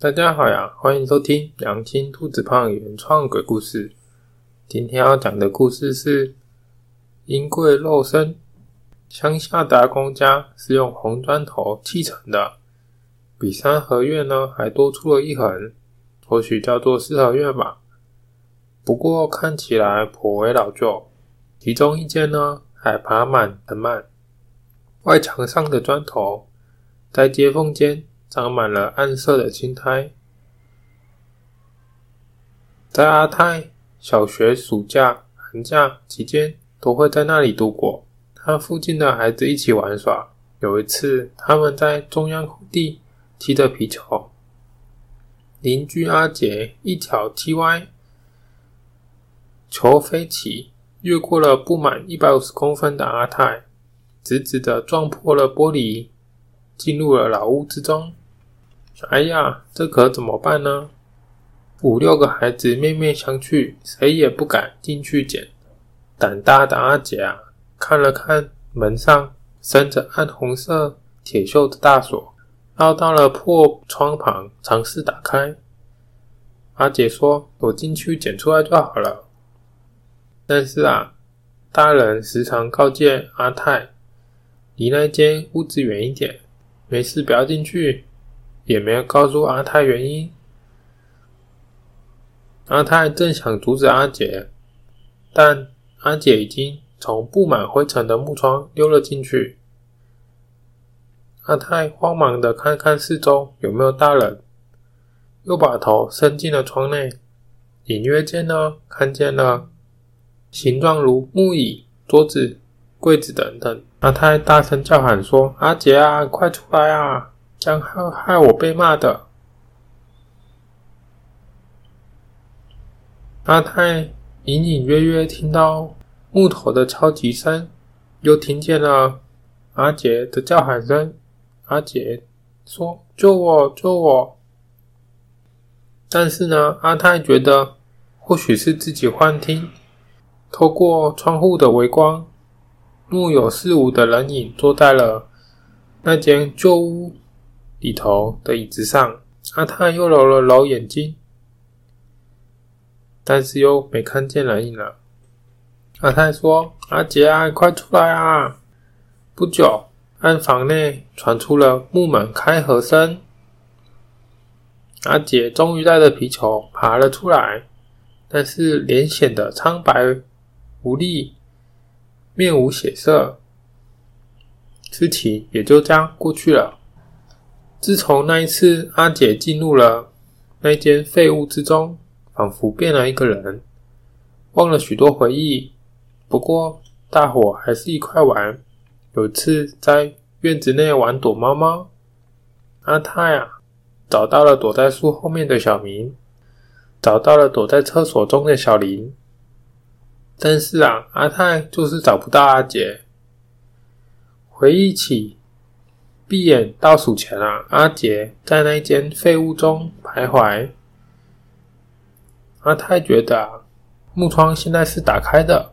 大家好呀，欢迎收听良心兔子胖原创鬼故事。今天要讲的故事是阴贵肉身。乡下的阿公家是用红砖头砌成的，比三合院呢还多出了一横，或许叫做四合院吧。不过看起来颇为老旧，其中一间呢还爬满藤蔓，外墙上的砖头在接缝间长满了暗色的青苔。在阿泰小学暑假、寒假期间，都会在那里度过。和附近的孩子一起玩耍。有一次，他们在中央空地踢着皮球，邻居阿杰一脚踢歪。球飞起，越过了不满一百五十公分的阿泰，直直的撞破了玻璃，进入了老屋之中。哎呀，这可怎么办呢？五六个孩子面面相觑，谁也不敢进去捡。胆大的阿杰啊，看了看门上伸着暗红色铁锈的大锁，绕到了破窗旁，尝试打开。阿杰说：“我进去捡出来就好了。”但是啊，大人时常告诫阿泰，离那间屋子远一点，没事不要进去，也没有告诉阿泰原因。阿泰正想阻止阿杰，但阿杰已经从布满灰尘的木窗溜了进去。阿泰慌忙的看看四周有没有大人，又把头伸进了窗内，隐约间呢，看见了。形状如木椅、桌子、柜子等等。阿泰大声叫喊说：“阿杰啊，快出来啊！将害害我被骂的。”阿泰隐隐约约听到木头的敲击声，又听见了阿杰的叫喊声。阿杰说：“救我，救我！”但是呢，阿泰觉得或许是自己幻听。透过窗户的微光，若有似无的人影坐在了那间旧屋里头的椅子上。阿泰又揉了揉眼睛，但是又没看见人影了。阿泰说：“阿杰啊，快出来啊！”不久，暗房内传出了木门开合声。阿杰终于带着皮球爬了出来，但是脸显得苍白。无力，面无血色，事情也就这样过去了。自从那一次，阿姐进入了那间废屋之中，仿佛变了一个人，忘了许多回忆。不过，大伙还是一块玩。有次在院子内玩躲猫猫，阿泰啊，找到了躲在树后面的小明，找到了躲在厕所中的小林。但是啊，阿泰就是找不到阿杰。回忆起闭眼倒数前啊，阿杰在那间废屋中徘徊。阿泰觉得，木窗现在是打开的，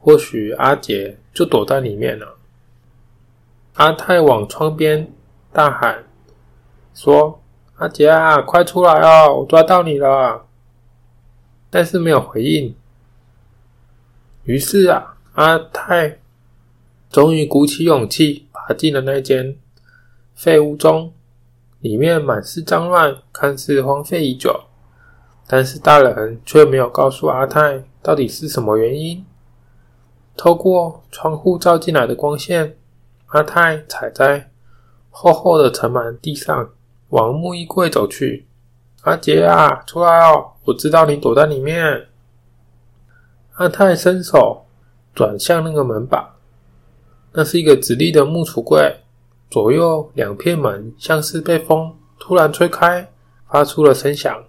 或许阿杰就躲在里面了。阿泰往窗边大喊说：“阿杰啊，快出来哦，我抓到你了！”但是没有回应。于是啊，阿泰终于鼓起勇气爬进了那间废屋中，里面满是脏乱，看似荒废已久。但是大人却没有告诉阿泰到底是什么原因。透过窗户照进来的光线，阿泰踩在厚厚的尘螨地上，往木衣柜走去。阿杰啊，出来哦！我知道你躲在里面。阿泰伸手转向那个门把，那是一个直立的木橱柜，左右两片门像是被风突然吹开，发出了声响。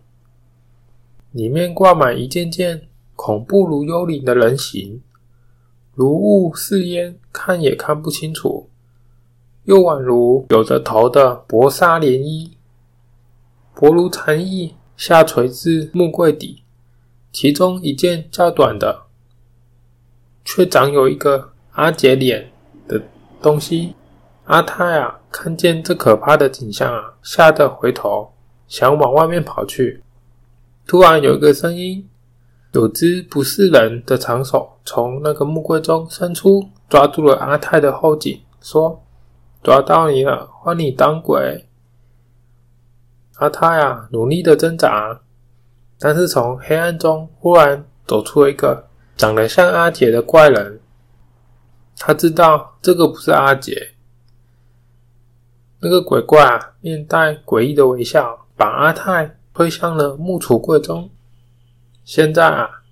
里面挂满一件件恐怖如幽灵的人形，如雾似烟，看也看不清楚，又宛如有着头的薄纱连衣，薄如蝉翼，下垂至木柜底。其中一件较短的，却长有一个阿杰脸的东西。阿泰啊，看见这可怕的景象啊，吓得回头，想往外面跑去。突然有一个声音，有只不是人的长手从那个木柜中伸出，抓住了阿泰的后颈，说：“抓到你了，换你当鬼。”阿泰啊，努力的挣扎，但是从黑暗中忽然走出了一个长得像阿杰的怪人。他知道这个不是阿杰。那个鬼怪啊，面带诡异的微笑，把阿泰推向了木橱柜中。现在啊，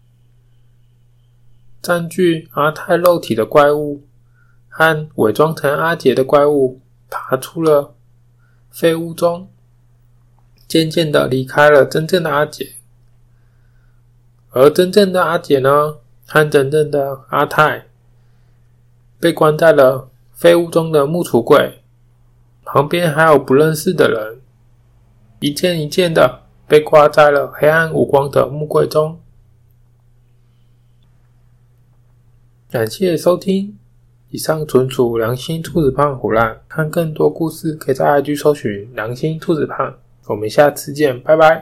占据阿泰肉体的怪物和伪装成阿杰的怪物爬出了废屋中，渐渐的离开了真正的阿杰。而真正的阿杰呢，和真正的阿泰被关在了废屋中的木橱柜。旁边还有不认识的人，一件一件的被挂在了黑暗无光的木柜中。感谢收听，以上纯属良心兔子胖胡乱。看更多故事，可以在 IG 搜寻良心兔子胖。我们下次见，拜拜。